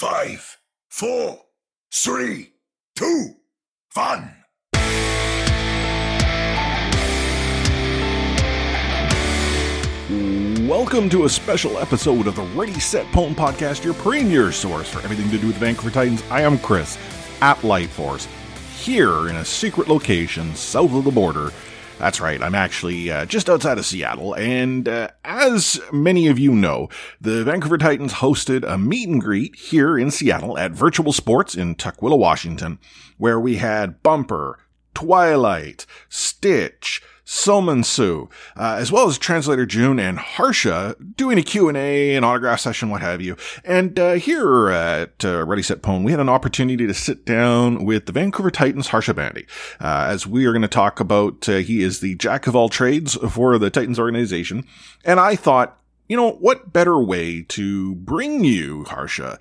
five, four, three, two, one. Welcome to a special episode of the Ready Set Pwn Podcast, your premier source for everything to do with the Vancouver Titans. I am Chris at Light Force, here in a secret location south of the border. That's right, I'm actually uh, just outside of Seattle, and uh, as many of you know, the Vancouver Titans hosted a meet and greet here in Seattle at Virtual Sports in Tukwila, Washington, where we had Bumper, Twilight, Stitch, SeoMinSoo, uh, as well as translator June and Harsha doing a Q&A, an autograph session, what have you. And uh, here at uh, Ready Set Pwn, we had an opportunity to sit down with the Vancouver Titans Harsha Bhandari, uh, as we are going to talk about, uh, he is the jack of all trades for the Titans organization. And I thought, you know, what better way to bring you Harsha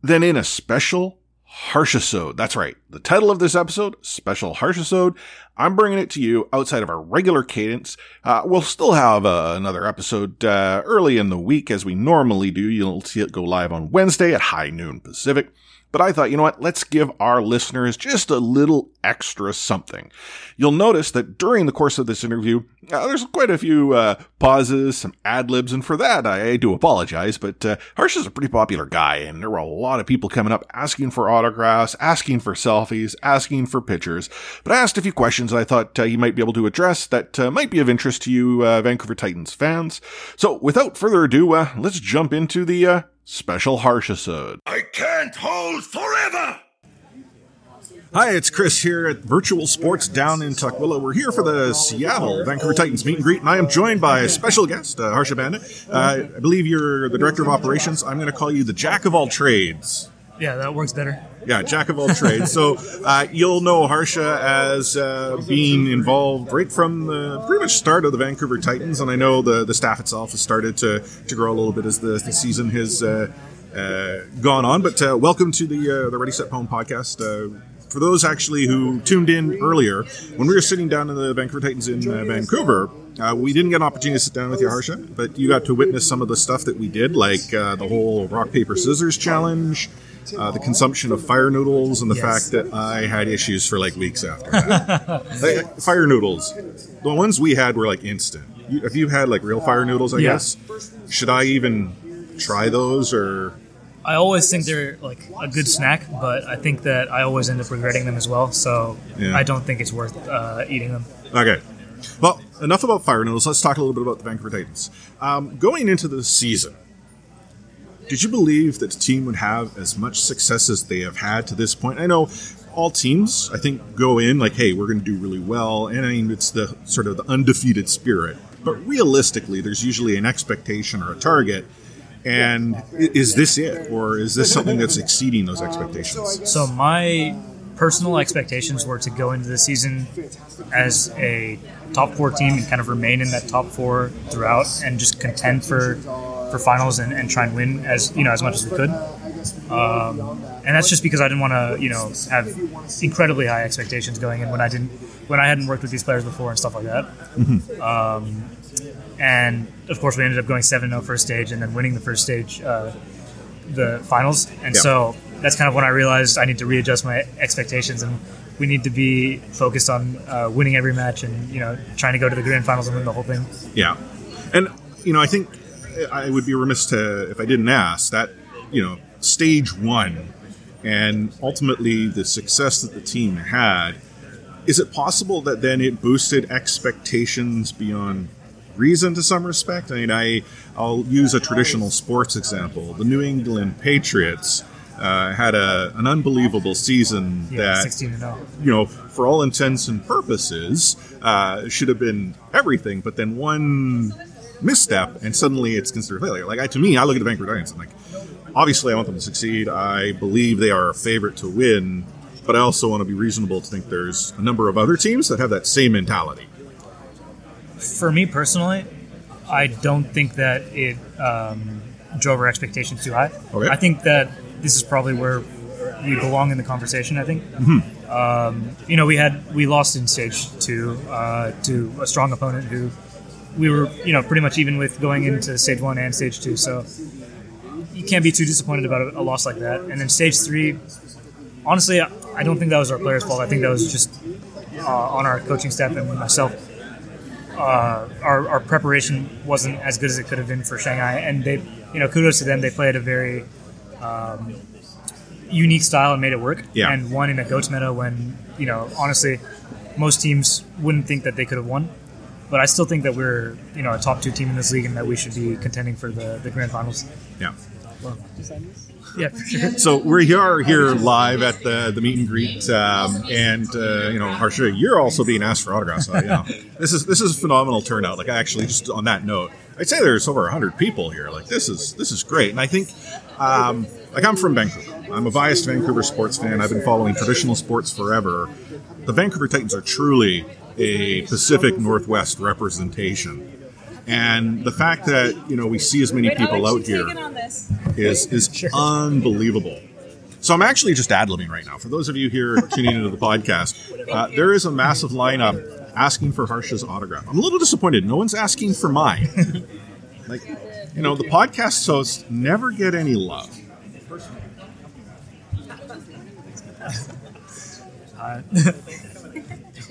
than in a special Harshisode. That's right. The title of this episode, Special Harshisode. I'm bringing it to you outside of our regular cadence. Uh, we'll still have uh, another episode uh, early in the week as we normally do. You'll see it go live on Wednesday at high noon Pacific. But I thought, you know what? Let's give our listeners just a little extra something. You'll notice that during the course of this interview, uh, there's quite a few uh, pauses, some ad libs, and for that, I, I do apologize. But uh, Harsh is a pretty popular guy, and there were a lot of people coming up asking for autographs, asking for selfies, asking for pictures. But I asked a few questions that I thought uh, you might be able to address that uh, might be of interest to you, uh, Vancouver Titans fans. So without further ado, let's jump into the special Harshisode. I can't hold forever! Hi, it's Chris here at Virtual Sports down in Tukwila. We're here for the Seattle Vancouver Titans meet and greet, and I am joined by a special guest, uh, Harsha Bhandari. Uh, I believe you're the director of operations. I'm going to call you the jack of all trades. Yeah, that works better. Yeah, jack of all trades. So uh, you'll know Harsha as uh, being involved right from the pretty much start of the Vancouver Titans, and I know the, the staff itself has started to, to grow a little bit as the, the season has uh, uh, gone on. But uh, welcome to the uh, the Ready Set Pwn podcast. Uh, for those actually who tuned in earlier, when we were sitting down in the Vancouver Titans in uh, Vancouver, uh, we didn't get an opportunity to sit down with you, Harsha, but you got to witness some of the stuff that we did, like uh, the whole rock paper scissors challenge, uh, the consumption of fire noodles, and the Yes. fact that I had issues for like weeks after that. Like, fire noodles, the ones we had were like instant. You, have you had like real fire noodles? I Yeah. guess. Should I even try those or? I always think they're like a good snack, but I think that I always end up regretting them as well. So Yeah. I don't think it's worth uh, eating them. Okay. Well, enough about fire noodles. Let's talk a little bit about the Vancouver Titans. Um, going into the season, did you believe that the team would have as much success as they have had to this point? I know all teams, I think, go in like, "Hey, we're going to do really well," and I mean, it's the sort of the undefeated spirit. But realistically, there's usually an expectation or a target. And is this it, or is this something that's exceeding those expectations? So my personal expectations were to go into the season as a top four team and kind of remain in that top four throughout, and just contend for for finals and, and try and win as you know as much as we could. Um, and that's just because I didn't want to, you know, have incredibly high expectations going in when I didn't, when I hadn't worked with these players before and stuff like that. Um, and of course, we ended up going seven zero first stage and then winning the first stage, uh, the finals. And Yeah. so that's kind of when I realized I need to readjust my expectations and we need to be focused on uh, winning every match and you know trying to go to the grand finals and win the whole thing. Yeah, and you know, I think I would be remiss to if I didn't ask that. You know, stage one, and ultimately the success that the team had. Is it possible that then it boosted expectations beyond reason to some respect? I mean, I I'll use a traditional sports example. The New England Patriots. Uh, had a, an unbelievable season Yeah, that oh. you know, for all intents and purposes, uh, should have been everything. But then one misstep, and suddenly it's considered failure. Like I, to me, I look at the Vancouver Titans and like, obviously, I want them to succeed. I believe they are a favorite to win, but I also want to be reasonable to think there's a number of other teams that have that same mentality. For me personally, I don't think that it um, drove our expectations too high. Okay. I think that this is probably where we belong in the conversation. I think. Um, you know, we had we lost in stage two uh, to a strong opponent who we were, you know, pretty much even with going into stage one and stage two. So you can't be too disappointed about a, loss like that. And then stage three, honestly, I, I don't think that was our players' fault. I think that was just uh, on our coaching staff and myself. Uh, our, our preparation wasn't as good as it could have been for Shanghai, and they, you know, kudos to them. They played a very um, unique style and made it work. Yeah. And won in a goats meta when, you know, honestly, most teams wouldn't think that they could have won. But I still think that we're, you know, a top two team in this league and that we should be contending for the, the grand finals. Yeah. Yeah, sure. So we are here live at the the meet and greet, um, and uh, you know, Harsha, you're also being asked for autographs. So, you know, this is this is a phenomenal turnout. Like, actually, just on that note, I'd say there's over hundred people here. Like, this is this is great, and I think, um, like, I'm from Vancouver. I'm a biased Vancouver sports fan. I've been following traditional sports forever. The Vancouver Titans are truly a Pacific Northwest representation. And the fact that you know we see as many people out here is is unbelievable. So I'm actually just ad libbing right now. For those of you here tuning into the podcast, uh, there is a massive lineup asking for Harsha's autograph. I'm a little disappointed. No one's asking for mine. like, you know, the podcast hosts never get any love.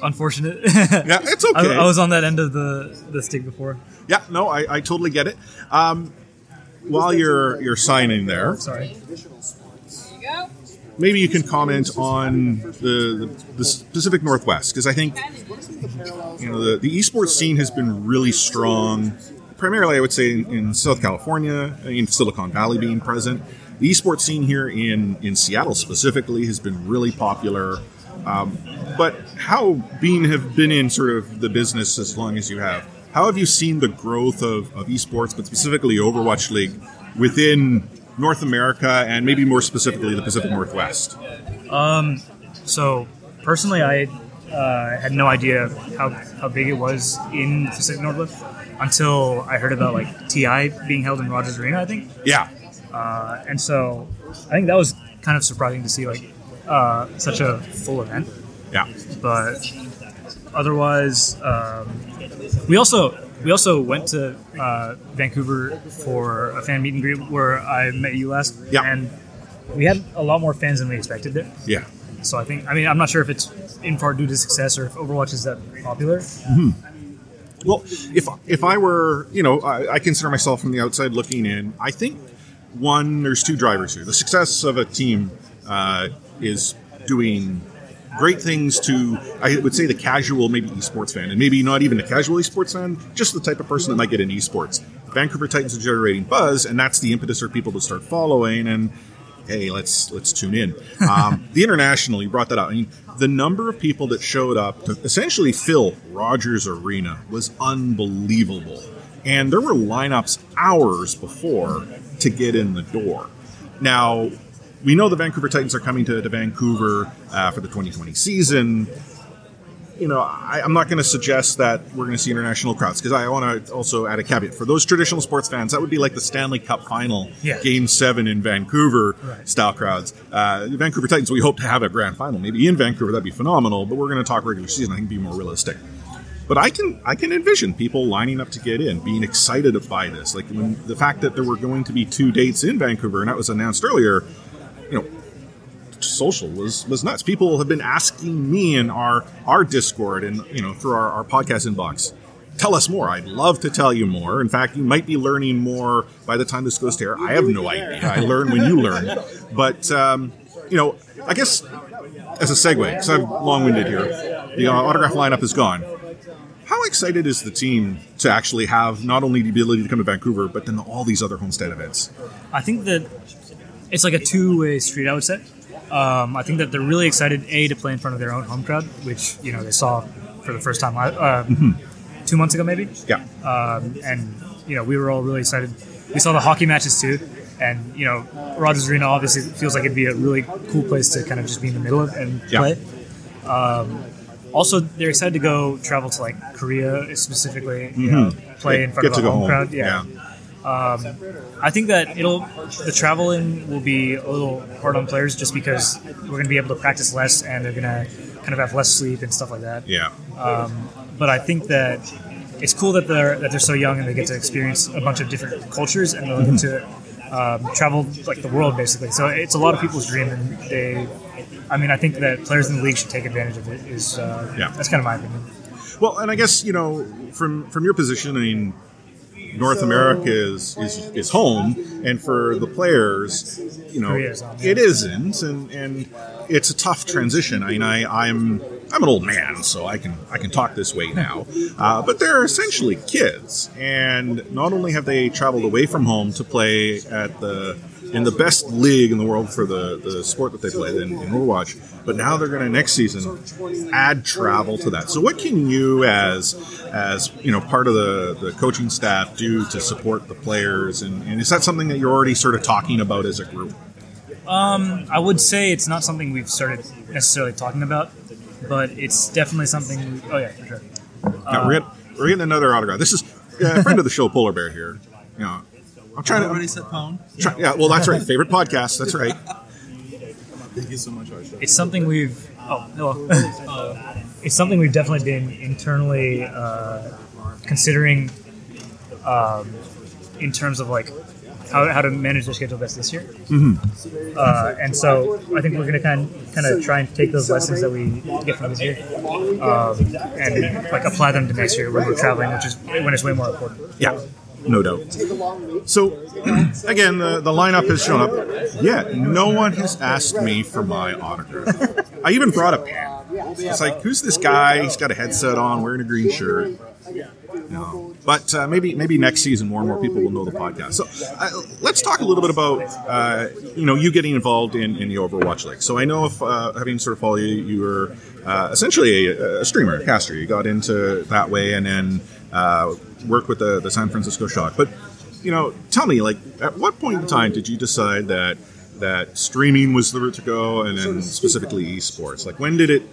Unfortunate. Yeah, it's I, okay. I was on that end of the, the stick before. yeah, no, I, I totally get it. Um, while you're you're signing there, Sorry. maybe you can comment on the, the, the Pacific Northwest because I think you know the, the esports scene has been really strong. Primarily, I would say in, in South California, in Silicon Valley being present. The esports scene here in in Seattle specifically has been really popular. Um, but how being have been in sort of the business as long as you have, how have you seen the growth of, of esports, but specifically Overwatch League within North America and maybe more specifically the Pacific Northwest? So personally, I uh, had no idea how, how big it was in Pacific Northwest until I heard about like TI being held in Rogers Arena, I think. Yeah, Uh, and so I think that was kind of surprising to see like uh, such a full event. yeah, But otherwise, um, we also we also went to uh, Vancouver for a fan meet and greet where I met you last. Yeah. and we had a lot more fans than we expected there. yeah. So I think I mean I'm not sure if it's in part due to success or if Overwatch is that popular. Well, if if I were, you know, I, I consider myself from the outside looking in. I think one, there's two drivers here. The success of a team uh, is doing great things to, I would say, the casual, maybe esports fan, and maybe not even a casual esports fan, just the type of person that might get into esports. Vancouver Titans are generating buzz, and that's the impetus for people to start following and. Hey, let's let's tune in. Um, the international, you brought that up. I mean, the number of people that showed up to essentially fill Rogers Arena was unbelievable, and there were lineups hours before to get in the door. Now, we know the Vancouver Titans are coming to, to Vancouver uh, for the 2020 season. You know, I, I'm not going to suggest that we're going to see international crowds because I want to also add a caveat. For those traditional sports fans, that would be like the Stanley Cup final, Yeah. game seven in Vancouver Right. style crowds. Uh, the Vancouver Titans, we hope to have a grand final, maybe in Vancouver. That'd be phenomenal, but we're going to talk regular season. I think be more realistic. But I can I can envision people lining up to get in, being excited by this. Like when the fact that there were going to be two dates in Vancouver, and that was announced earlier. You know, social was was nuts. People have been asking me in our our Discord and you know through our, our podcast inbox. Tell us more. I'd love to tell you more. In fact, you might be learning more by the time this goes to air. I have no idea. I learn when you learn. But um, you know, I guess as a segue, because I'm long-winded here, the uh, autograph lineup is gone. How excited is the team to actually have not only the ability to come to Vancouver, but then all these other homestead events? I think that it's like a two-way street. I would say. Um, I think that they're really excited a to play in front of their own home crowd, which you know they saw for the first time uh, two months ago, maybe. Yeah. um, and you know we were all really excited. We saw the hockey matches too, and you know Rogers Arena obviously feels like it'd be a really cool place to kind of just be in the middle of and Yeah. play. Um, also, they're excited to go travel to like Korea specifically, you know, play in front Mm-hmm. Get of a home, home. crowd. Yeah. I think that it'll the traveling will be a little hard on players just because we're going to be able to practice less and they're going to kind of have less sleep and stuff like that Yeah. but I think that it's cool that they're that they're so young and they get to experience a bunch of different cultures and they'll get to um, traveled like the world basically. So it's a lot of people's dream, and they. I mean, I think that players in the league should take advantage of it. Is uh, Yeah. that's kind of my opinion. Well, and I guess you know from from your position, I mean, North America is is, is home, and for the players, you know, Korea is home, yeah. it isn't, and and it's a tough transition. I mean, I I'm I'm an old man, so I can I can talk this way now, uh, but they're essentially kids, and not only have they traveled away from home to play at the in the best league in the world for the, the sport that they play in, in Overwatch, but now they're going to next season add travel to that. So, what can you, as as you know, part of the, the coaching staff, do to support the players? And, and is that something that you're already sort of talking about as a group? I would say it's not something we've started necessarily talking about, but it's definitely something. Oh yeah, for sure. Yeah, we're, getting, we're getting another autograph. This is uh, a friend of the show, Polar Bear here. You know, I'm trying to. Already said pound. Try, yeah, well, that's right. Favorite podcast. That's right. Thank you so much, Harsha. It's something we've. Oh, hello. Uh, it's something we've definitely been internally uh, considering um, in terms of like how, how to manage their schedule best this year. Mm-hmm. Uh, and so I think we're going to kind kind of try and take those lessons that we get from this year um, and like apply them to next year when we're traveling, which is when it's way more important. Yeah, no doubt. So, again, the, the lineup has shown up. Yet, no one has asked me for my autograph. I even brought a pen. It's like, who's this guy? He's got a headset on, wearing a green shirt. No. But uh, maybe maybe next season more and more people will know the podcast. So uh, let's talk a little bit about uh, you know you getting involved in, in the Overwatch League. So I know if uh, having sort of followed you, you were uh, essentially a, a streamer, a caster. You got into that way and then worked with the, the San Francisco Shock. But you know, tell me, like, at what point in time did you decide that that streaming was the route to go, and then specifically esports? Like, when did it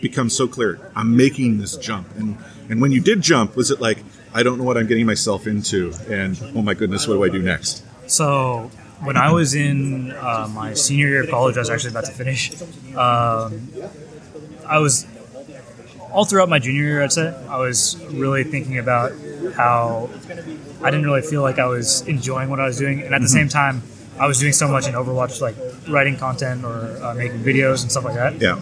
become so clear? I'm making this jump, and and when you did jump, was it like I don't know what I'm getting myself into, and oh my goodness, what do I do next? So when I was in uh, my senior year of college, I was actually about to finish. Um, I was all throughout my junior year. I'd say I was really thinking about how I didn't really feel like I was enjoying what I was doing, and at the same time, I was doing so much in Overwatch, like writing content or uh, making videos and stuff like that Yeah,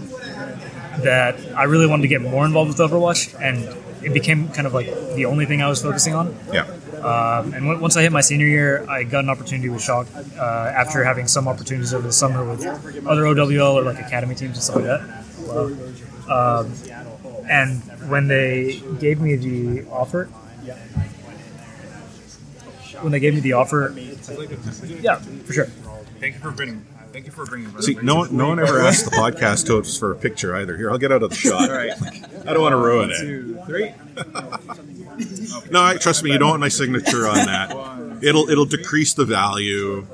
that I really wanted to get more involved with Overwatch, and it became kind of like the only thing I was focusing on. yeah, Um, and on- once I hit my senior year, I got an opportunity with Shock uh, after having some opportunities over the summer with other OWL or like academy teams and stuff like that. Um, and when they gave me the offer, when they gave me the offer, yeah, for sure. Thank you for bringing. Thank you for bringing. See, no one, no one ever asked the podcast hosts for a picture either. Here, I'll get out of the shot. All right. I don't want to ruin it. Two, three. No, I, trust me, you don't want my signature on that. It'll it'll decrease the value.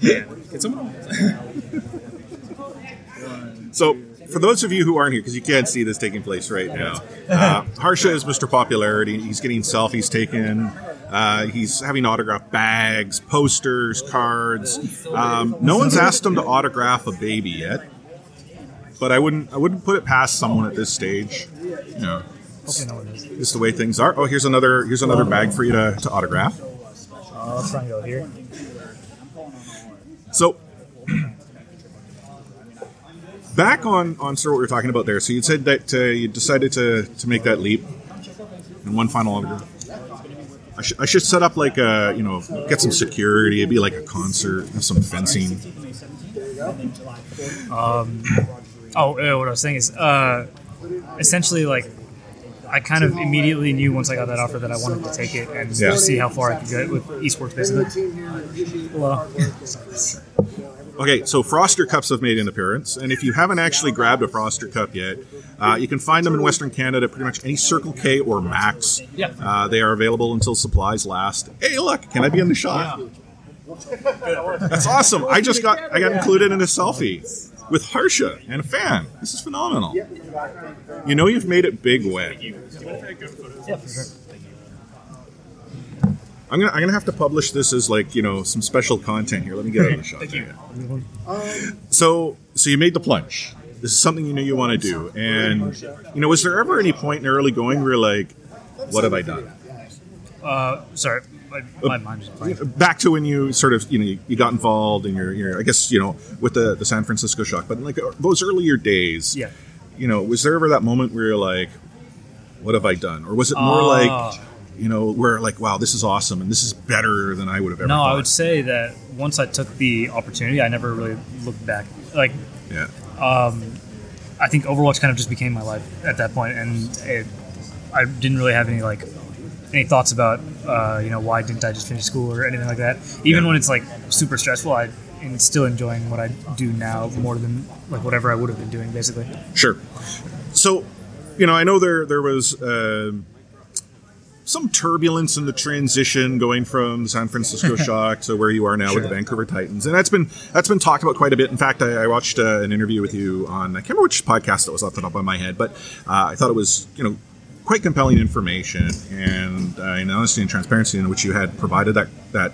Get someone. So, for those of you who aren't here, because you can't see this taking place right now, uh, Harsha is Mr. Popularity. He's getting selfies taken. Uh, he's having autograph bags, posters, cards. Um, no one's asked him to autograph a baby yet, but I wouldn't. I wouldn't put it past someone at this stage. You know, Hopefully no is. just the way things are. Oh, here's another. Here's another bag for you to, to autograph. Uh, let's try and go here. So, back on on sort of what we were talking about there. So you said that uh, you decided to to make that leap, and one final autograph. I, should I should set up like a you know get some security. It'd be like a concert, have some fencing. Oh, uh, what I was saying is, uh, essentially, like, I kind of immediately knew once I got that offer that I wanted to take it and Yeah. just see how far I could get with esports, basically. Well, Okay, so Froster cups have made an appearance, and if you haven't actually grabbed a Froster cup yet, uh, you can find them in Western Canada, pretty much any Circle K or Mac's. Yeah. uh, they are available until supplies last. Hey, look, can I be in the shot? That's awesome! I just got I got included in a selfie with Harsha and a fan. This is phenomenal. You know you've made it big when. Yeah, for sure. I'm gonna I'm gonna have to publish this as like you know some special content here. Let me get out of the shot. there. So so you made the plunge. This is something you knew you want to do, and you know was there ever any point in early going where you're like, what have I done? Uh, sorry. my, my mind was back to when you sort of you know you, you got involved in your, your I guess you know with the the San Francisco Shock, but like uh, those earlier days, Yeah. you know, was there ever that moment where you're like, what have I done, or was it more Ah. like you know where like wow this is awesome and this is better than I would have ever No, thought. I would say that once I took the opportunity, I never really looked back. Like yeah um, I think Overwatch kind of just became my life at that point, and it, I didn't really have any like any thoughts about uh, you know why didn't I just finish school or anything like that. Even Yeah. when it's like super stressful, I am still enjoying what I do now more than like whatever I would have been doing basically. Sure. So, you know, I know there there was uh, some turbulence in the transition going from the San Francisco Shock to where you are now with the Vancouver Titans, and that's been that's been talked about quite a bit. In fact, I, I watched uh, an interview with you on I can't remember which podcast it was off the top of my head, but uh, I thought it was you know quite compelling information and uh, in honesty and transparency in which you had provided that that.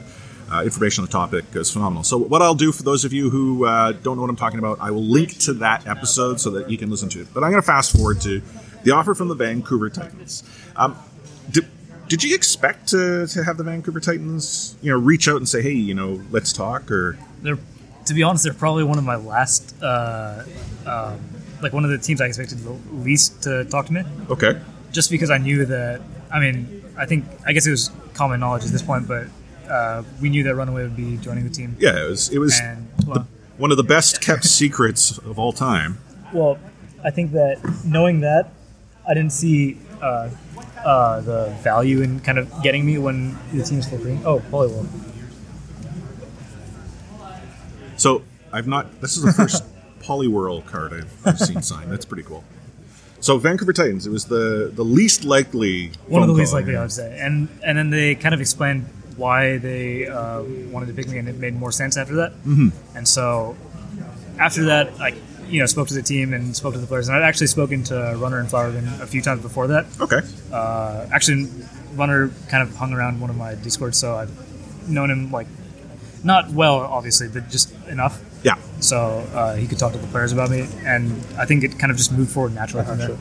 Uh, information on the topic is phenomenal. So, what I'll do for those of you who uh, don't know what I'm talking about, I will link to that episode so that you can listen to it. But I'm going to fast forward to the offer from the Vancouver Titans. Um, did, did you expect to, to have the Vancouver Titans, you know, reach out and say, "Hey, you know, let's talk"? Or They're, to be honest, they're probably one of my last, uh, um, like one of the teams I expected the least to talk to me. okay, just because I knew that. I mean, I think I guess it was common knowledge at this point, but uh, we knew that Runaway would be joining the team. yeah, it was it was And well, one of the best kept secrets of all time. well, I think that knowing that, I didn't see uh, uh, the value in kind of getting me when the team's full green. Oh, Poliwhirl. So I've not. This is the first Poliwhirl card I've, I've seen signed. That's pretty cool. So Vancouver Titans. It was the the least likely. One of the least likely, I would say. And and then they kind of explained why they uh, wanted to pick me, and it made more sense after that. Mm-hmm. And so after that, I you know spoke to the team and spoke to the players, and I'd actually spoken to Runner and Flowerman a few times before that. Okay. Uh, actually, Runner kind of hung around one of my discords, so I've known him like not well, obviously, but just enough. Yeah. So uh, he could talk to the players about me, and I think it kind of just moved forward naturally from there.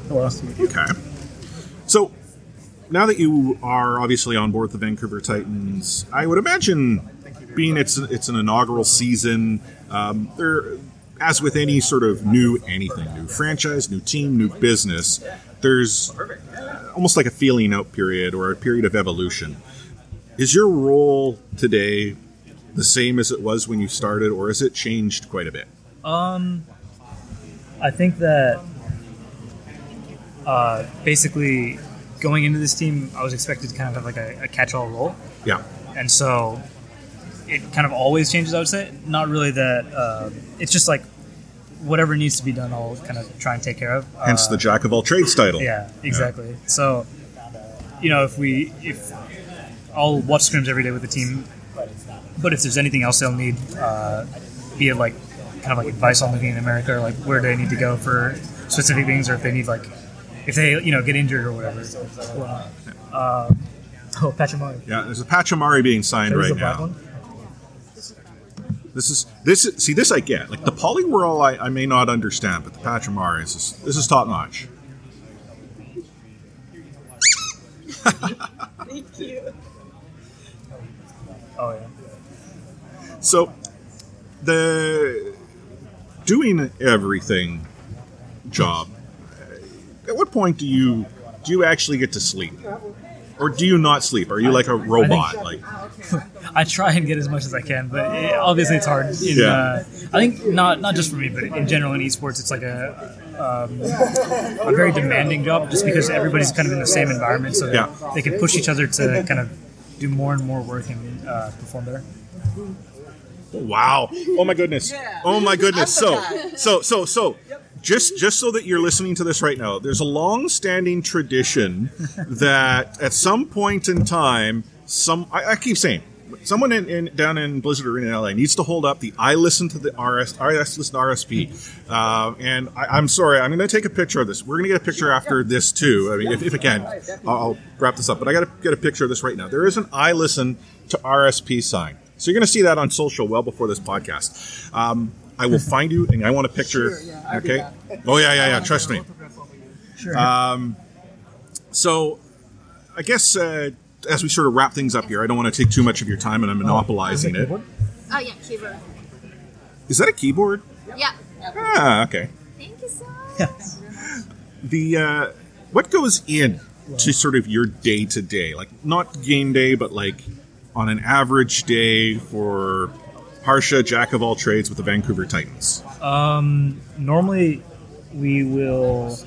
Okay. So now that you are obviously on board the Vancouver Titans, I would imagine, being it's it's an inaugural season, um, there, as with any sort of new anything, new franchise, new team, new business, there's almost like a feeling out period or a period of evolution. Is your role today the same as it was when you started, or has it changed quite a bit? Um, I think that uh, basically going into this team, I was expected to kind of have like a, a catch-all role, Yeah. and so it kind of always changes. I would say not really that. Uh, it's just like whatever needs to be done, I'll kind of try and take care of. Hence Uh, the jack of all trades title. Yeah, exactly. So, you know, if we if I'll watch scrims every day with the team, but if there's anything else they'll need, uh, be it like kind of like advice on living in America or like where they need to go for specific things, or if they need like if they you know get injured or whatever. Uh, oh, Pachamari. Yeah, there's a Pachamari being signed There's right now. one. This is this is, see this I get like the Poliwhirl I, I may not understand, but the Pachamari is just, this is top notch. Thank you. Oh yeah. So the doing everything job. At what point do you do you actually get to sleep, or do you not sleep? Are you like a robot? Like I try and get as much as I can, but it, obviously it's hard. In, Yeah. uh, I think not not just for me, but in general in esports, it's like a um, a very demanding job, just because everybody's kind of in the same environment, so Yeah. they can push each other to kind of do more and more work and uh, perform better. Wow. Oh my goodness. Oh my goodness. So so so so just just so that you're listening to this right now, there's a long-standing tradition that at some point in time, some I, I keep saying someone in, in down in Blizzard Arena in LA needs to hold up the I listen to the RS RS listen to RSP. Uh, and I, I'm sorry, I'm going to take a picture of this. We're going to get a picture after this too. I mean, if, if I can, I'll, I'll wrap this up. But I got to get a picture of this right now. There is an I listen to RSP sign. So you're going to see that on social well before this podcast. Um, I will find you, and I want a picture. okay. Oh yeah, yeah, yeah. Trust me. Sure. Um, So, I guess uh, as we sort of wrap things up here, I don't want to take too much of your time, and I'm monopolizing it. Oh yeah, keyboard. Is that a keyboard? Yeah. Ah, okay. Thank you so much. Yeah. The uh, what goes in to sort of your day to day, like not game day, but like on an average day for Harsha, jack of all trades with the Vancouver Titans. Um, normally, we will.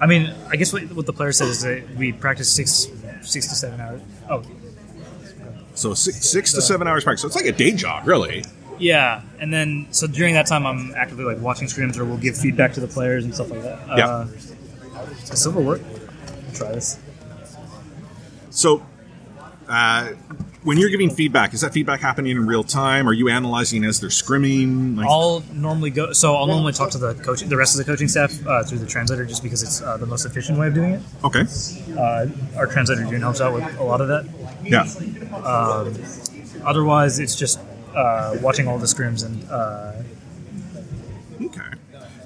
I mean, I guess what, what the player says is that we practice six, six to seven hours. Oh, So six, six to seven hours practice. So it's like a day job, really. yeah, and then so during that time, I'm actively like watching scrims or we'll give feedback to the players and stuff like that. Yeah. Uh, does silver work? Try this. So, uh, when you're giving feedback, is that feedback happening in real time? Are you analyzing as they're scrimming? Like, I'll normally go. So I'll normally talk to the coach, the rest of the coaching staff uh, through the translator, just because it's uh, the most efficient way of doing it. okay, Uh, our translator June helps out with a lot of that. yeah, Otherwise, it's just uh, watching all the scrims and uh, okay.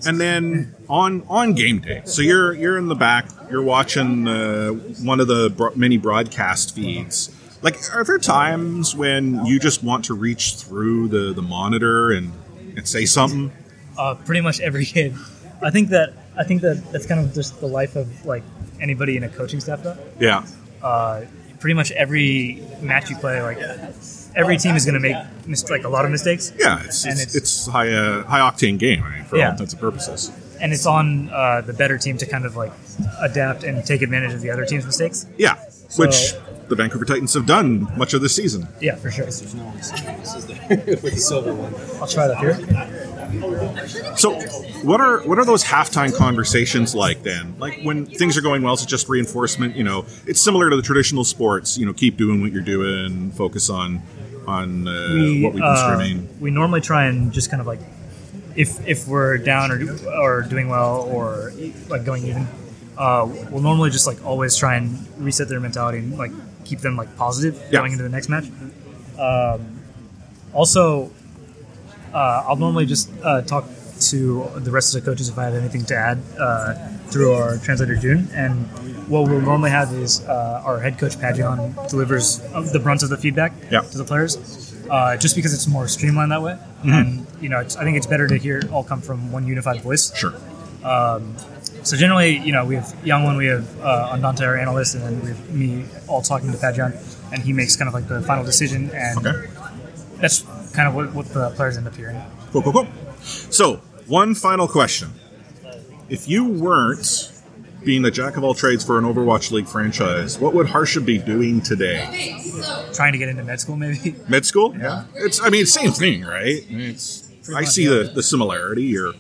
And then on on game day, so you're you're in the back, you're watching uh, one of the bro- many broadcast feeds. Like, are there times when you just want to reach through the the monitor and and say something? uh, pretty much every kid. I think that I think that that's kind of just the life of like anybody in a coaching staff. Though, Yeah, uh, pretty much every match you play, like every team is going to make mis- like a lot of mistakes, yeah. It's And it's, it's- it's high uh, high octane game I mean, for all intents and purposes. and it's on uh, the better team to kind of like adapt and take advantage of the other team's mistakes. Yeah, which the Vancouver Titans have done much of this season. Yeah, for sure. There's no one this is with the silver one. I'll try that here. So, what are what are those halftime conversations like then? Like when things are going well, it's just reinforcement. You know, it's similar to the traditional sports. You know, keep doing what you're doing, focus on on uh, what we've been uh, streaming. we normally try and just kind of like if if we're down or or doing well or like going even uh, we'll normally just like always try and reset their mentality and like keep them like positive Yeah. going into the next match um, also uh, I'll normally just uh, talk to the rest of the coaches if I have anything to add uh, through our translator June and what we'll normally have is uh, our head coach Pajion delivers the brunt of the feedback Yeah. to the players uh, just because it's more streamlined that way and you know it's, I think it's better to hear it all come from one unified voice Sure. So generally, you know, we have Young One, we have uh, Andante, our analyst, and then we have me all talking to Pajion, and he makes kind of like the final decision, and Okay. that's kind of what, what the players end up hearing. Cool. Cool. Cool. So, one final question: If you weren't being the jack of all trades for an Overwatch League franchise, what would Harsha be doing today? Trying to get into med school, maybe. Med school? Yeah. It's. I mean, it's same thing, right? It's. I see the the similarity. You're.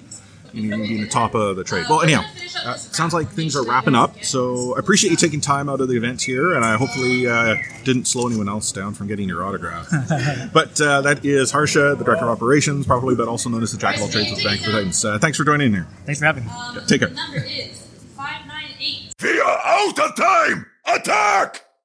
You know, being the top of the trade. Well, anyhow, uh, sounds like things are wrapping up. So I appreciate you taking time out of the event here, and I hopefully uh, didn't slow anyone else down from getting your autograph. but uh, that is Harsha, the director of operations, probably, but also known as the jack of all trades with Vancouver Titans. Uh, thanks for joining in here. Thanks for having me. Take care. The Number is 598. We are out of time! Attack!